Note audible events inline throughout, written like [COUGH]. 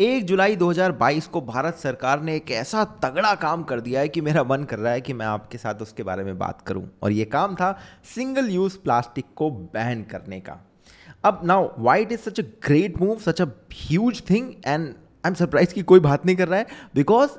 एक जुलाई 2022 को भारत सरकार ने एक ऐसा तगड़ा काम कर दिया है कि मेरा मन कर रहा है कि मैं आपके साथ उसके बारे में बात करूँ। और ये काम था सिंगल यूज़ प्लास्टिक को बैन करने का। अब now why it is such a great move such a huge thing and I am surprise की कोई बात नहीं कर रहा है। बिकॉज़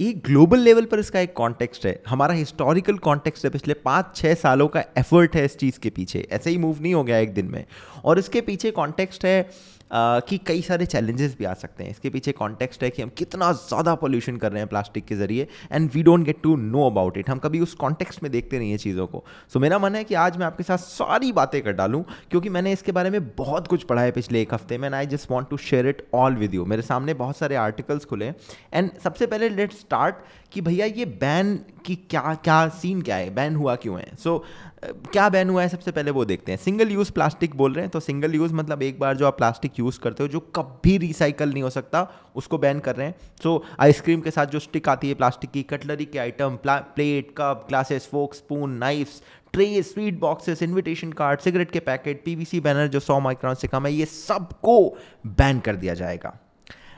ये ग्लोबल लेवल पर इसका एक कॉन्टेक्स्ट है। हमारा हिस्टोरिकल कॉन्टेक्स्ट है, पिछले पाँच छः सालों का एफर्ट है इस चीज़ के पीछे। ऐसे ही मूव नहीं हो गया एक दिन में। और इसके पीछे कॉन्टेक्स्ट है कि कई सारे चैलेंजेस भी आ सकते हैं। इसके पीछे कॉन्टेक्स्ट है कि हम कितना ज़्यादा पोल्यूशन कर रहे हैं प्लास्टिक के ज़रिए and we don't get to know about it हम कभी उस कॉन्टेक्स्ट में देखते नहीं है चीज़ों को। सो so, मेरा मन है कि आज मैं आपके साथ सारी बातें कर डालूँ क्योंकि मैंने इसके बारे में बहुत कुछ पढ़ा है पिछले एक हफ़्ते में and I just want to share it all with you मेरे सामने बहुत सारे आर्टिकल्स खुले एंड सबसे पहले लेट स्टार्ट कि भैया ये बैन की क्या क्या सीन क्या है? बैन हुआ क्यों है? सो so, क्या बैन हुआ है? सबसे पहले वो देखते हैं। सिंगल यूज़ प्लास्टिक बोल रहे हैं तो सिंगल यूज़ मतलब एक बार जो आप प्लास्टिक यूज़ करते हो जो कभी रिसाइकल नहीं हो सकता उसको बैन कर रहे हैं। सो so, आइसक्रीम के साथ जो स्टिक आती है प्लास्टिक की कटलरी के item plate cup glasses fork spoon knifes tray sweet boxes invitation card cigarette के पैकेट पीवीसी बैनर जो सौ माइक्रॉन से कम है ये सबको बैन कर दिया जाएगा।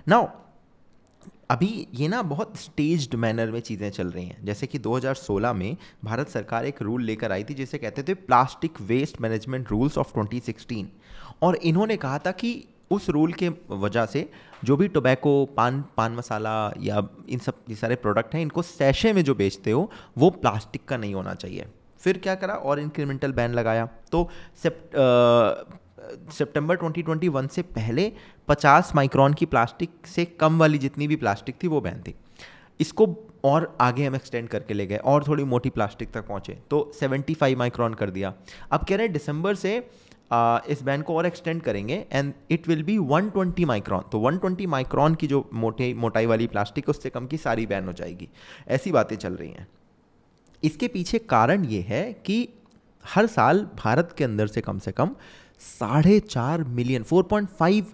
नाउ अभी ये ना बहुत स्टेज्ड मैनर में चीज़ें चल रही हैं। जैसे कि 2016 में भारत सरकार एक रूल लेकर आई थी, जिसे कहते थे plastic waste management rules of 2016 और इन्होंने कहा था कि उस रूल के वजह से जो भी टोबैको पान पान मसाला या इन सब, ये सारे प्रोडक्ट हैं, इनको सैशे में जो बेचते हो, वो प्लास्टिक का नहीं होना चाहिए। फिर क्या करा? और इंक्रीमेंटल बैन लगाया। तो सितंबर 2021 से पहले 50 माइक्रोन की प्लास्टिक से कम वाली जितनी भी प्लास्टिक थी वो बैन थी। इसको और आगे हम एक्सटेंड करके ले गए और थोड़ी मोटी प्लास्टिक तक पहुँचे तो 75 माइक्रोन कर दिया। अब कह रहे हैं दिसंबर से आ, इस बैन को और एक्सटेंड करेंगे and it will be 120 micron. तो 120 माइक्रोन की जो मोटे मोटाई वाली प्लास्टिक उससे कम की सारी बैन हो जाएगी। ऐसी बातें चल रही हैं। इसके पीछे कारण ये है कि हर साल भारत के अंदर से कम से कम साढ़े चार million four point five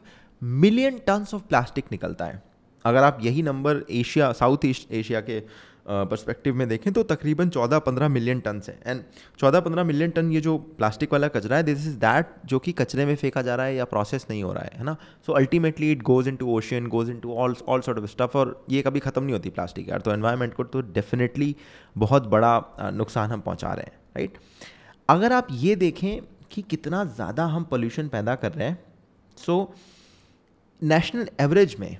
million tons of plastic निकलता है। अगर आप यही number Asia south east Asia के पर्सपेक्टिव में देखें तो तकरीबन 14-15 मिलियन टन है। एंड 14-15 मिलियन टन ये जो प्लास्टिक वाला कचरा है दिस इज़ दैट जो कि कचरे में फेंका जा रहा है या प्रोसेस नहीं हो रहा है है ना? So ultimately it goes into ocean goes into all all sort of stuff और ये कभी ख़त्म नहीं होती प्लास्टिक यार। तो एन्वायरमेंट को तो डेफिनेटली बहुत बड़ा नुकसान हम पहुँचा रहे हैं राइट अगर आप ये देखें कि कितना ज़्यादा हम पोल्यूशन पैदा कर रहे हैं। सो नेशनल एवरेज में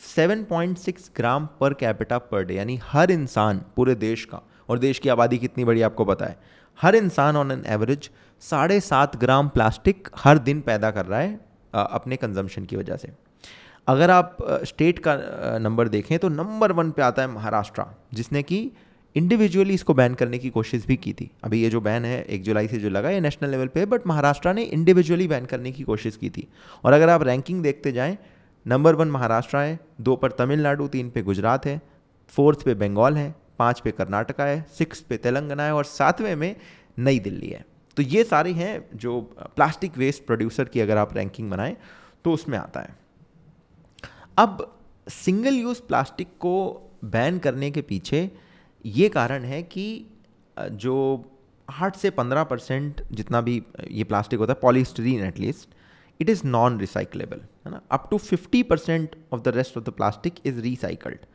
7.6 ग्राम पर कैपिटा पर डे यानी हर इंसान पूरे देश का, और देश की आबादी कितनी बड़ी आपको पता है। हर इंसान ऑन एन एवरेज साढ़े सात ग्राम प्लास्टिक हर दिन पैदा कर रहा है अपने कंजम्पशन की वजह से। अगर आप स्टेट का नंबर देखें तो नंबर वन पे आता है महाराष्ट्र, जिसने कि इंडिविजुअली इसको बैन करने की कोशिश भी की थी। अभी ये जो बैन है, एक जुलाई से जो लगा ये नेशनल लेवल पे है बट महाराष्ट्र ने इंडिविजुअली बैन करने की कोशिश की थी। और अगर आप रैंकिंग देखते जाएँ नंबर वन महाराष्ट्र है, दो पर तमिलनाडु, तीन पे गुजरात है फोर्थ पे बंगाल है, पाँच पे कर्नाटका है सिक्स पे तेलंगाना है और सातवें में नई दिल्ली है। तो ये सारे हैं जो प्लास्टिक वेस्ट प्रोड्यूसर की अगर आप रैंकिंग बनाएँ तो उसमें आता है। अब सिंगल यूज़ प्लास्टिक को बैन करने के पीछे ये कारण है कि जो आठ से पंद्रह परसेंट जितना भी ये प्लास्टिक होता है, polystyrene at least it is non recyclable है ना? Up to fifty percent of the rest of the plastic is recycled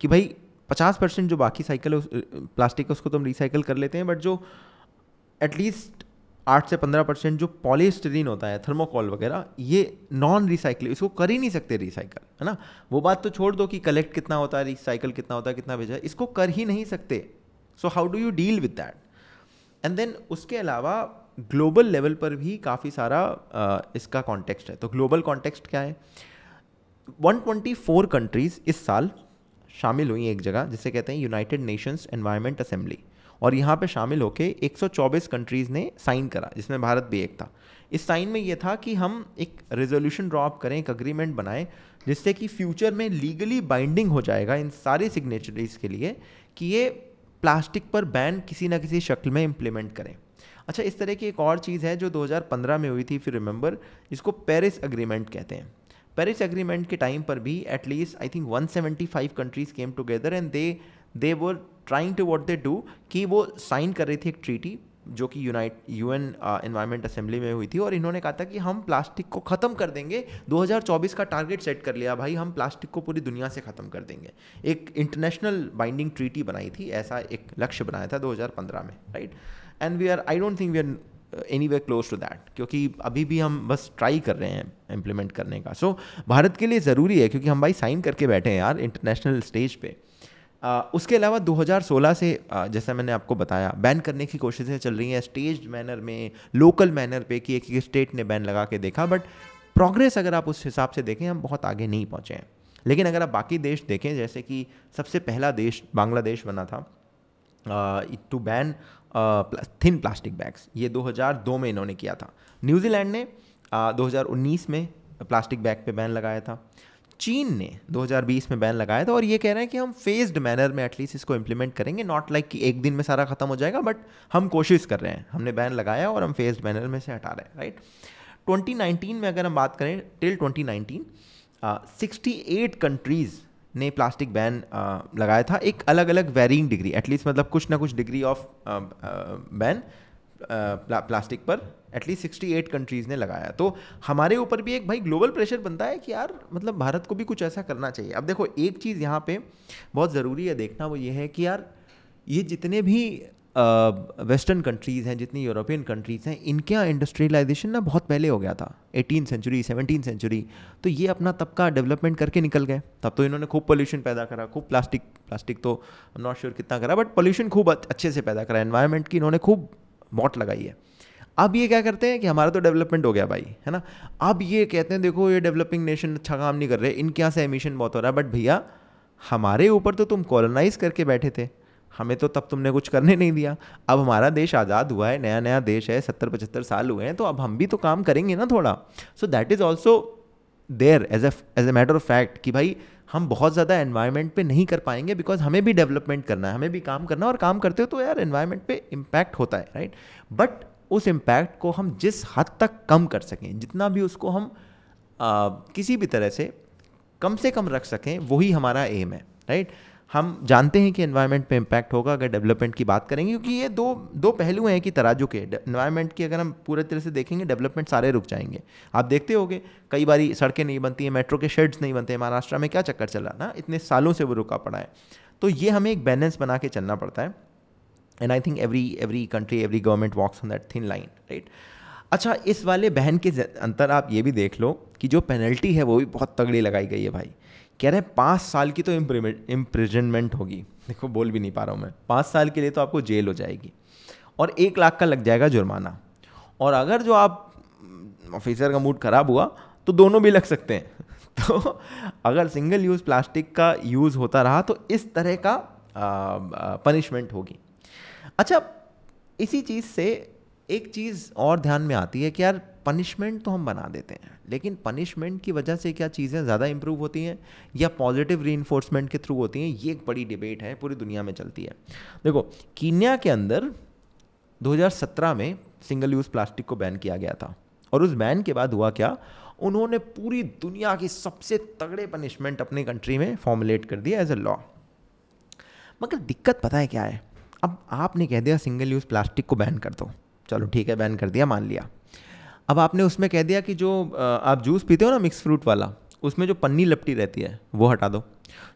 कि भाई, पचास परसेंट जो बाकी साइकिल है प्लास्टिक है, उसको तो हम रिसाइकल कर लेते हैं बट जो एटलीस्ट आठ से पंद्रह परसेंट जो पॉलीस्टरीन होता है थर्मोकॉल वगैरह ये नॉन रिसाइकल इसको कर ही नहीं सकते रिसाइकल है ना? वो बात तो छोड़ दो कि कलेक्ट कितना होता है रिसाइकल कितना होता है कितना भेजा है इसको कर ही नहीं सकते। So how do you deal with that and then उसके अलावा ग्लोबल लेवल पर भी काफ़ी सारा आ, इसका कॉन्टेक्स्ट है। तो ग्लोबल कॉन्टेक्स्ट क्या है? 124 कंट्रीज़ इस साल शामिल हुई एक जगह जिसे कहते हैं यूनाइटेड नेशंस एनवायरनमेंट असेंबली और यहाँ पे शामिल होके 124 कंट्रीज़ ने साइन करा, जिसमें भारत भी एक था। इस साइन में ये था कि हम एक रेजोल्यूशन ड्रॉप करें, एक अग्रीमेंट बनाएँ, जिससे कि फ्यूचर में लीगली बाइंडिंग हो जाएगा इन सारे सिग्नेचरीज के लिए कि ये प्लास्टिक पर बैन किसी ना किसी शक्ल में इम्प्लीमेंट करें। अच्छा इस तरह की एक और चीज़ है जो 2015 में हुई थी फिर रिमेंबर जिसको पेरिस अग्रीमेंट कहते हैं। पेरिस एग्रीमेंट के टाइम पर भी at least I think 175 countries came together and they they were trying to what they do कि वो साइन कर रही थी एक ट्रीटी जो कि यूनाइट यूएन एनवायरमेंट असेंबली में हुई थी और इन्होंने कहा था कि हम प्लास्टिक को ख़त्म कर देंगे। 2024 का टारगेट सेट कर लिया भाई हम प्लास्टिक को पूरी दुनिया से ख़त्म कर देंगे। एक इंटरनेशनल बाइंडिंग ट्रीटी बनाई थी ऐसा एक लक्ष्य बनाया था 2015 में right and we are I don't think we are any way close to that क्योंकि अभी भी हम बस ट्राई कर रहे हैं इम्प्लीमेंट करने का। सो so, भारत के लिए ज़रूरी है क्योंकि हम भाई साइन करके बैठे हैं यार इंटरनेशनल स्टेज पे। आ, उसके अलावा 2016 से जैसा मैंने आपको बताया बैन करने की कोशिशें चल रही हैं स्टेज मैनर में लोकल मैनर पे कि एक स्टेट ने बैन लगा के देखा बट प्रोग्रेस अगर आप उस हिसाब से देखें हम बहुत आगे नहीं पहुँचे हैं। लेकिन अगर आप बाकी देश देखें जैसे कि सबसे पहला देश बांग्लादेश बना था to ban thin plastic bags ये 2002 में इन्होंने किया था। न्यूजीलैंड ने uh, 2019 में प्लास्टिक बैग पे बैन लगाया था। चीन ने 2020 में बैन लगाया था और ये कह रहे हैं कि हम फेस्ड मैनर में एटलीस्ट इसको इम्प्लीमेंट करेंगे नॉट लाइक कि एक दिन में सारा खत्म हो जाएगा बट हम कोशिश कर रहे हैं। हमने बैन लगाया और हम फेस्ड मैनर में से हटा रहे हैं राइट 2019 में अगर हम बात करें टिल 2019 सिक्सटी एट कंट्रीज़ ने प्लास्टिक बैन लगाया था, एक अलग अलग वेरिंग डिग्री एटलीस्ट मतलब कुछ ना कुछ डिग्री ऑफ़ बैन प्लास्टिक पर। At least sixty eight countries ने लगाया। तो हमारे ऊपर भी एक भाई ग्लोबल प्रेशर बनता है कि यार मतलब भारत को भी कुछ ऐसा करना चाहिए। अब देखो, एक चीज़ यहाँ पे बहुत ज़रूरी है देखना, वो ये है कि यार, ये जितने भी वेस्टर्न कंट्रीज़ हैं, जितनी यूरोपियन कंट्रीज़ हैं, इनके यहाँ इंडस्ट्रियलाइजेशन ना बहुत पहले हो गया था। एटीन सेंचुरी सेवनटीन सेंचुरी तो ये अपना तबका डेवलपमेंट करके निकल गए। तब तो इन्होंने खूब पोल्यूशन पैदा करा, खूब प्लास्टिक प्लास्टिक तो नॉट श्योर sure कितना करा बट पोल्यूशन खूब अच्छे से पैदा करा। एनवायरनमेंट की इन्होंने खूब मॉट लगाई है। अब ये क्या करते हैं कि हमारा तो डेवलपमेंट हो गया भाई, है ना? अब ये कहते हैं, देखो ये डेवलपिंग नेशन अच्छा काम नहीं कर रहे, इनके यहाँ से एमिशन बहुत हो रहा है बट भैया, हमारे ऊपर तो तुम कॉलोनाइज करके बैठे थे। हमें तो तब तुमने कुछ करने नहीं दिया। अब हमारा देश आज़ाद हुआ है नया नया देश है सत्तर पचहत्तर साल हुए हैं तो अब हम भी तो काम करेंगे ना थोड़ा। So that is also there as as a matter of fact कि भाई, हम बहुत ज़्यादा एनवायरनमेंट पे नहीं कर पाएँगे बिकॉज़ हमें भी डेवलपमेंट करना है, हमें भी काम करना है और काम करते हो तो यार एनवायरनमेंट पे इम्पैक्ट होता है राइट बट उस इम्पैक्ट को हम जिस हद तक कम कर सकें जितना भी उसको हम आ, किसी भी तरह से कम से कम रख सकें वही हमारा एम है राइट हम जानते हैं कि एनवायरनमेंट पे इम्पैक्ट होगा अगर डेवलपमेंट की बात करेंगे क्योंकि ये दो दो पहलू हैं कि तराजू के। एनवायरनमेंट की अगर हम पूरे तरह से देखेंगे डेवलपमेंट सारे रुक जाएँगे। आप देखते होगे कई बार सड़कें नहीं बनती हैं मेट्रो के शेड्स नहीं बनते हैं महाराष्ट्र में क्या चक्कर चल रहा ना? इतने सालों से वो रुका पड़ा है। तो ये हमें एक बैलेंस बना के चलना पड़ता है। And I think every every country every government walks on that thin line right अच्छा इस वाले बहन के अंतर आप ये भी देख लो कि जो पेनल्टी है वो भी बहुत तगड़ी लगाई गई है भाई। कह रहे हैं पाँच साल की तो इम्प्रिजनमेंट होगी। देखो, बोल भी नहीं पा रहा हूँ मैं। पाँच साल के लिए तो आपको जेल हो जाएगी। और एक लाख का लग जाएगा जुर्माना। और अगर जो आप ऑफिसर का मूड ख़राब हुआ तो दोनों भी लग सकते हैं। [LAUGHS] तो अगर सिंगल यूज़ प्लास्टिक का यूज़ होता रहा तो इस तरह का पनिशमेंट होगी। अच्छा इसी चीज़ से एक चीज़ और ध्यान में आती है कि यार पनिशमेंट तो हम बना देते हैं, लेकिन पनिशमेंट की वजह से क्या चीज़ें ज़्यादा इंप्रूव होती हैं या पॉजिटिव री के थ्रू होती हैं, ये एक बड़ी डिबेट है, पूरी दुनिया में चलती है। देखो, कीनिया के अंदर 2017 में सिंगल यूज़ प्लास्टिक को बैन किया गया था और उस बैन के बाद हुआ क्या? उन्होंने पूरी दुनिया की सबसे तगड़े पनिशमेंट अपनी कंट्री में फॉर्मुलेट कर दिया एज ए लॉ मगर दिक्कत पता है क्या है? अब आपने कह दिया सिंगल यूज़ प्लास्टिक को बैन कर दो। चलो ठीक है बैन कर दिया, मान लिया। अब आपने उसमें कह दिया कि जो आप जूस पीते हो ना मिक्स फ्रूट वाला, उसमें जो पन्नी लपटी रहती है, वो हटा दो।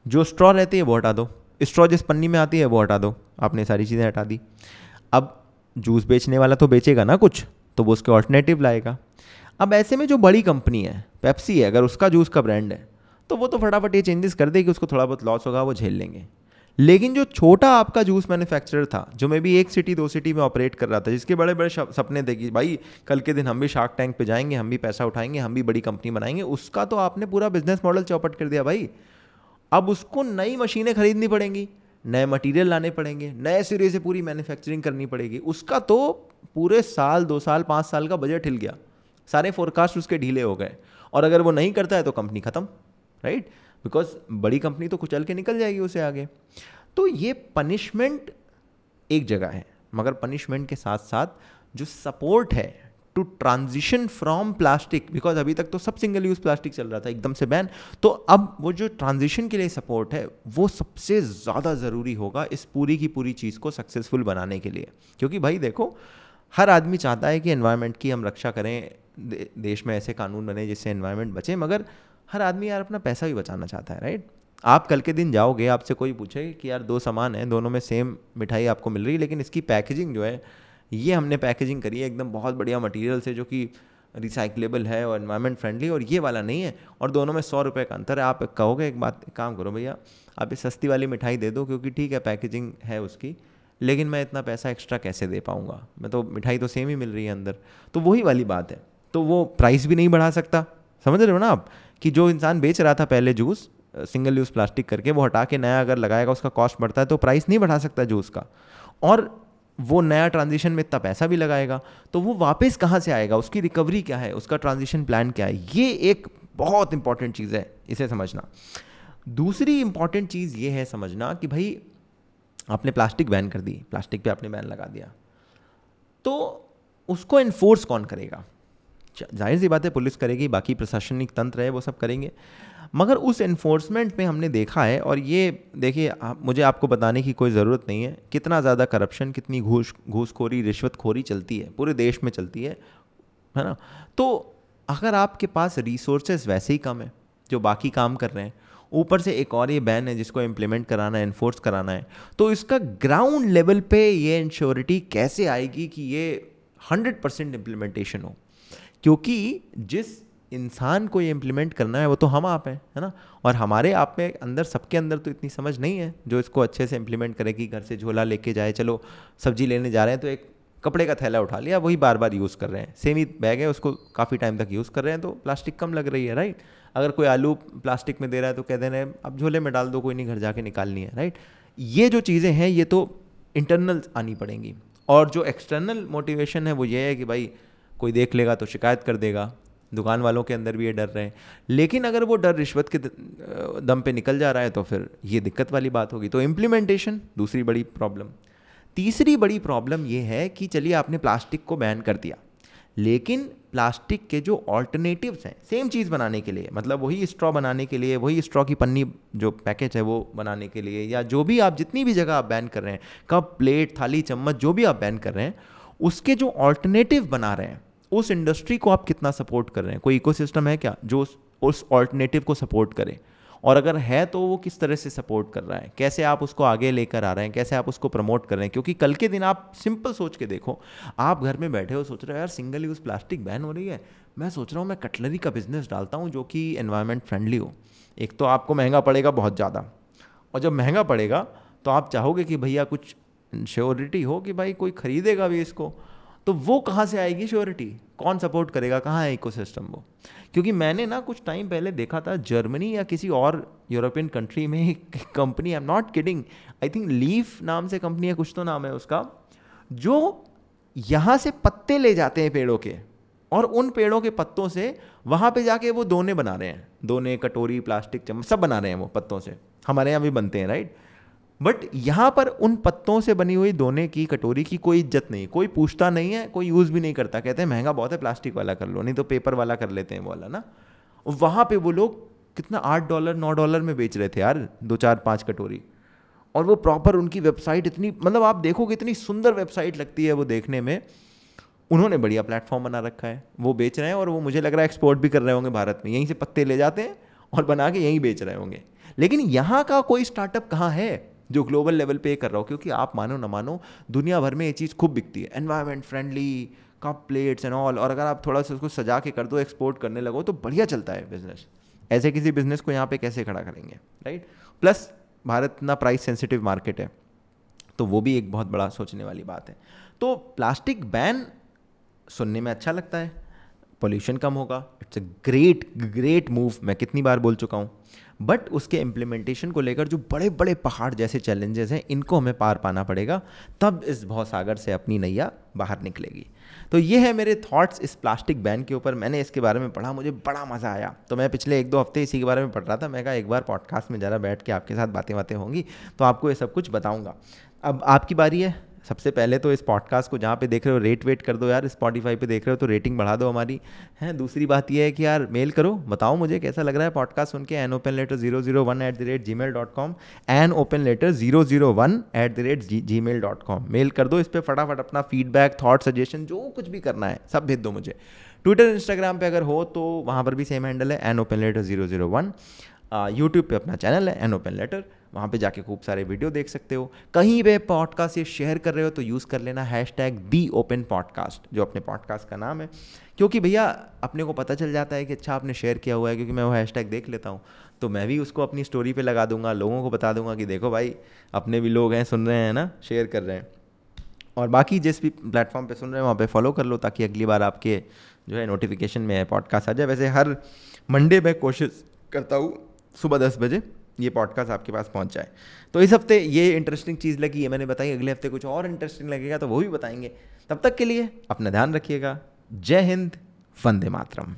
जो स्ट्रॉ रहती है, वो हटा दो। स्ट्रॉ जिस पन्नी में आती है, वो हटा दो। आपने सारी चीज़ें हटा दी। अब जूस बेचने वाला तो बेचेगा ना कुछ तो वो उसके ऑल्टरनेटिव लाएगा। अब ऐसे में जो बड़ी कंपनी है पेप्सी है, अगर उसका जूस का ब्रांड है तो वो तो फटाफट ये चेंजेस कर देगी, उसको थोड़ा बहुत लॉस होगा, वो झेल लेंगे। लेकिन जो छोटा आपका जूस मैन्युफैक्चरर था, जो मैं भी एक सिटी, दो सिटी में ऑपरेट कर रहा था, जिसके बड़े बड़े सपने थे कि भाई, कल के दिन हम भी शार्क टैंक पे जाएँगे, हम भी पैसा उठाएँगे, हम भी बड़ी कंपनी बनाएँगे, उसका तो आपने पूरा बिज़नेस मॉडल चौपट कर दिया भाई। अब उसको नई मशीनें खरीदनी पड़ेंगी, नए मटेरियल लाने पड़ेंगे, नए सिरे से पूरी मैन्युफैक्चरिंग करनी पड़ेगी। उसका तो पूरे साल, दो साल, पाँच साल का बजट हिल गया। सारे फोरकास्ट उसके ढीले हो गए। और अगर वो नहीं करता है तो कंपनी ख़त्म राइट बिकॉज़ बड़ी कंपनी तो कुचल के निकल जाएगी उसे आगे। तो ये पनिशमेंट एक जगह है मगर पनिशमेंट के साथ साथ जो सपोर्ट है to transition from plastic because अभी तक तो सब सिंगल यूज़ प्लास्टिक चल रहा था एकदम से बैन तो अब वो जो ट्रांजिशन के लिए सपोर्ट है वो सबसे ज़्यादा ज़रूरी होगा इस पूरी की पूरी चीज़ को सक्सेसफुल बनाने के लिए। क्योंकि भाई देखो हर आदमी चाहता है कि एनवायरनमेंट की हम रक्षा करें दे, देश में ऐसे कानून बने जिससे एनवायरनमेंट बचे मगर हर आदमी यार अपना पैसा भी बचाना चाहता है राइट आप कल के दिन जाओगे, आपसे कोई पूछे कि यार दो सामान हैं, दोनों में सेम मिठाई आपको मिल रही है, लेकिन इसकी पैकेजिंग जो है, ये हमने पैकेजिंग करी है एकदम बहुत बढ़िया मटेरियल से, जो कि रिसाइकलेबल है और इन्वायरमेंट फ्रेंडली और ये वाला नहीं है, और दोनों में सौ रुपये का अंतर है। आप कहोगे एक बात, एक काम करो भैया, आप ये सस्ती वाली मिठाई दे दो, क्योंकि ठीक है पैकेजिंग है उसकी, लेकिन मैं इतना पैसा एक्स्ट्रा कैसे दे पाऊँगा? मैं तो मिठाई तो सेम ही मिल रही है अंदर। तो वही वाली बात है। तो वो प्राइस भी नहीं बढ़ा सकता। समझ रहे हो ना आप? कि जो इंसान बेच रहा था पहले जूस सिंगल यूज़ प्लास्टिक करके, वो हटा के नया अगर लगाएगा, उसका कॉस्ट बढ़ता है तो प्राइस नहीं बढ़ा सकता जूस का। और वो नया ट्रांजिशन में इतना पैसा भी लगाएगा तो वो वापस कहाँ से आएगा? उसकी रिकवरी क्या है? उसका ट्रांजिशन प्लान क्या है? ये एक बहुत इंपॉर्टेंट चीज़ है, इसे समझना। दूसरी इंपॉर्टेंट चीज़ ये है समझना कि भाई, आपने प्लास्टिक बैन कर दी प्लास्टिक पे आपने बैन लगा दिया। तो उसको इन्फोर्स कौन करेगा? ज़ाहिर सी बात है पुलिस करेगी बाकी प्रशासनिक तंत्र है वो सब करेंगे। मगर उस इन्फोर्समेंट में हमने देखा है और ये देखिए आप, मुझे आपको बताने की कोई ज़रूरत नहीं है कितना ज़्यादा करप्शन कितनी घूस घूसखोरी रिश्वतखोरी चलती है पूरे देश में चलती है है ना? तो अगर आपके पास रिसोर्सेज वैसे ही कम है जो बाकी काम कर रहे हैं ऊपर से एक और ये बैन है जिसको इम्प्लीमेंट कराना है इन्फोर्स कराना है तो इसका ग्राउंड लेवल पे ये इंश्योरिटी कैसे आएगी कि ये हंड्रेड परसेंट इम्प्लीमेंटेशन हो? क्योंकि जिस इंसान को ये इम्प्लीमेंट करना है, वो तो हम आप हैं, है ना? और हमारे आप में अंदर, सबके अंदर तो इतनी समझ नहीं है, जो इसको अच्छे से इम्प्लीमेंट करे कि घर से झोला लेके जाए, चलो, सब्ज़ी लेने जा रहे हैं तो एक कपड़े का थैला उठा लिया, वही बार बार यूज़ कर रहे हैं। सेम ही बैग है, उसको काफ़ी टाइम तक यूज़ कर रहे हैं तो प्लास्टिक कम लग रही है राइट अगर कोई आलू प्लास्टिक में दे रहा है तो कह दे रहे हैं, अब झोले में डाल दो, कोई नहीं, घर जाके निकालनी है राइट ये जो चीज़ें हैं, ये तो इंटरनल आनी पड़ेंगी। और जो एक्सटर्नल मोटिवेशन है, वो ये है कि भाई कोई देख लेगा तो शिकायत कर देगा। दुकान वालों के अंदर भी ये डर रहे हैं। लेकिन अगर वो डर रिश्वत के दम पे निकल जा रहा है तो फिर ये दिक्कत वाली बात होगी। तो इम्प्लीमेंटेशन दूसरी बड़ी प्रॉब्लम तीसरी बड़ी प्रॉब्लम ये है कि चलिए आपने प्लास्टिक को बैन कर दिया। लेकिन प्लास्टिक के जो ऑल्टरनेटिव्स हैं सेम चीज़ बनाने के लिए मतलब वही स्ट्रॉ बनाने के लिए, वही स्ट्रॉ की पन्नी जो पैकेज है वो बनाने के लिए, या जो भी आप जितनी भी जगह आप बैन कर रहे हैं, कप प्लेट थाली, चम्मच, जो भी आप बैन कर रहे हैं, उसके जो ऑल्टरनेटिव बना रहे हैं उस इंडस्ट्री को आप कितना सपोर्ट कर रहे हैं? कोई इकोसिस्टम है क्या जो उस ऑल्टरनेटिव को सपोर्ट करे? और अगर है तो वो किस तरह से सपोर्ट कर रहा है? कैसे आप उसको आगे लेकर आ रहे हैं? कैसे आप उसको प्रमोट कर रहे हैं? क्योंकि कल के दिन आप सिंपल सोच के देखो, आप घर में बैठे हो, सोच रहे हो, यार सिंगल यूज़ प्लास्टिक बैन हो रही है। मैं सोच रहा हूँ, मैं कटलरी का बिज़नेस डालता हूँ जो कि एनवायरनमेंट फ्रेंडली हो। एक तो आपको महँगा पड़ेगा बहुत ज़्यादा। और जब महँगा पड़ेगा तो आप चाहोगे कि भैया कुछ श्योरिटी हो कि भाई कोई ख़रीदेगा भी इसको? तो वो कहाँ से आएगी श्योरिटी कौन सपोर्ट करेगा, कहाँ है इकोसिस्टम वो? क्योंकि मैंने ना कुछ टाइम पहले देखा था जर्मनी या किसी और यूरोपियन कंट्री में एक company I am not kidding I think Leaf नाम से कंपनी है, कुछ तो नाम है उसका, जो यहाँ से पत्ते ले जाते हैं पेड़ों के, और उन पेड़ों के पत्तों से वहाँ पे जाके वो दोने बना रहे हैं, दोने कटोरी, प्लास्टिक, चम्मच, सब बना रहे हैं वो पत्तों से, हमारे यहाँ भी बनते हैं राइट बट यहाँ पर उन पत्तों से बनी हुई दोने की, कटोरी की कोई इज़्ज़त नहीं, कोई पूछता नहीं है, कोई यूज़ भी नहीं करता। कहते हैं, महँगा बहुत है प्लास्टिक वाला कर लो, नहीं तो पेपर वाला कर लेते हैं वाला ना। वहाँ पे वो लोग कितना आठ डॉलर नौ डॉलर में बेच रहे थे यार, दो, चार, पाँच कटोरी। और वो प्रॉपर उनकी वेबसाइट इतनी मतलब आप देखोगे, इतनी सुंदर वेबसाइट लगती है वो देखने में। उन्होंने बढ़िया प्लेटफॉर्म बना रखा है। वो बेच रहे हैं और वो मुझे लग रहा है एक्सपोर्ट भी कर रहे होंगे भारत में। यहीं से पत्ते ले जाते हैं और बना के यहीं बेच रहे होंगे। लेकिन यहाँ का कोई स्टार्टअप कहाँ है? जो ग्लोबल लेवल पे कर रहा हो, क्योंकि आप मानो ना मानो, दुनिया भर में ये चीज़ खूब बिकती है। Environment friendly cup plates and all और अगर आप थोड़ा सा उसको सजा के कर दो एक्सपोर्ट करने लगो तो बढ़िया चलता है बिज़नेस ऐसे किसी बिज़नेस को यहाँ पे कैसे खड़ा करेंगे राइट प्लस भारत इतना प्राइस सेंसिटिव मार्केट है तो वो भी एक बहुत बड़ा सोचने वाली बात है। तो प्लास्टिक बैन सुनने में अच्छा लगता है पोल्यूशन कम होगा। It's a great great move मैं कितनी बार बोल चुका हूँ। बट उसके इम्प्लीमेंटेशन को लेकर जो बड़े बड़े पहाड़ जैसे चैलेंजेस हैं, इनको हमें पार पाना पड़ेगा। तब इस भौसागर से अपनी नैया बाहर निकलेगी। तो ये है मेरे थॉट्स इस प्लास्टिक बैन के ऊपर। मैंने इसके बारे में पढ़ा, मुझे बड़ा मज़ा आया। तो मैं पिछले एक दो हफ़्ते इसी के बारे में पढ़ रहा था। मैं कहा, एक बार पॉडकास्ट में ज़रा बैठ के आपके साथ बातें बातें होंगी तो आपको ये सब कुछ बताऊँगा। अब आपकी बारी है। सबसे पहले तो इस पॉडकास्ट को जहाँ पे देख रहे हो रेट वेट कर दो यार स्पॉटीफाई पे देख रहे हो तो रेटिंग बढ़ा दो हमारी। है, दूसरी बात यह है कि यार मेल करो, बताओ मुझे कैसा लग रहा है पॉडकास्ट सुन के an open letter zero zero one at the rate Gmail dot com an open letter zero zero one at the rate Gmail dot com mail कर दो इस पर फटाफट अपना फीडबैक थॉट सजेशन जो कुछ भी करना है, सब भेज दो मुझे। ट्विटर इंस्टाग्राम पे अगर हो तो वहाँ पर भी सेम हैंडल है an open letter zero zero one YouTube पे अपना चैनल है एन ओपन लेटर वहाँ पे जाके खूब सारे वीडियो देख सकते हो। कहीं पे पॉडकास्ट ये शेयर कर रहे हो तो यूज़ कर लेना hashtag the open podcast जो अपने पॉडकास्ट का नाम है। क्योंकि भैया, अपने को पता चल जाता है कि अच्छा आपने शेयर किया हुआ है, क्योंकि मैं वो हैश टैग देख लेता हूँ। तो मैं भी उसको अपनी स्टोरी पर लगा दूँगा, लोगों को बता दूँगा कि देखो भाई, अपने भी लोग हैं, सुन रहे हैं ना? शेयर कर रहे हैं। और बाकी जिस भी प्लेटफॉर्म पे सुन रहे हैं, वहाँ पे फॉलो कर लो, ताकि अगली बार आपके जो है नोटिफिकेशन में पॉडकास्ट आ जाए। वैसे हर मंडे मैं कोशिश करता हूँ, सुबह दस बजे ये पॉडकास्ट आपके पास पहुँच जाए। तो इस हफ़्ते ये इंटरेस्टिंग चीज़ लगी है मैंने बताई, अगले हफ़्ते कुछ और इंटरेस्टिंग लगेगा तो वो भी बताएँगे। तब तक के लिए अपना ध्यान रखिएगा। जय हिंद, वंदे मातरम।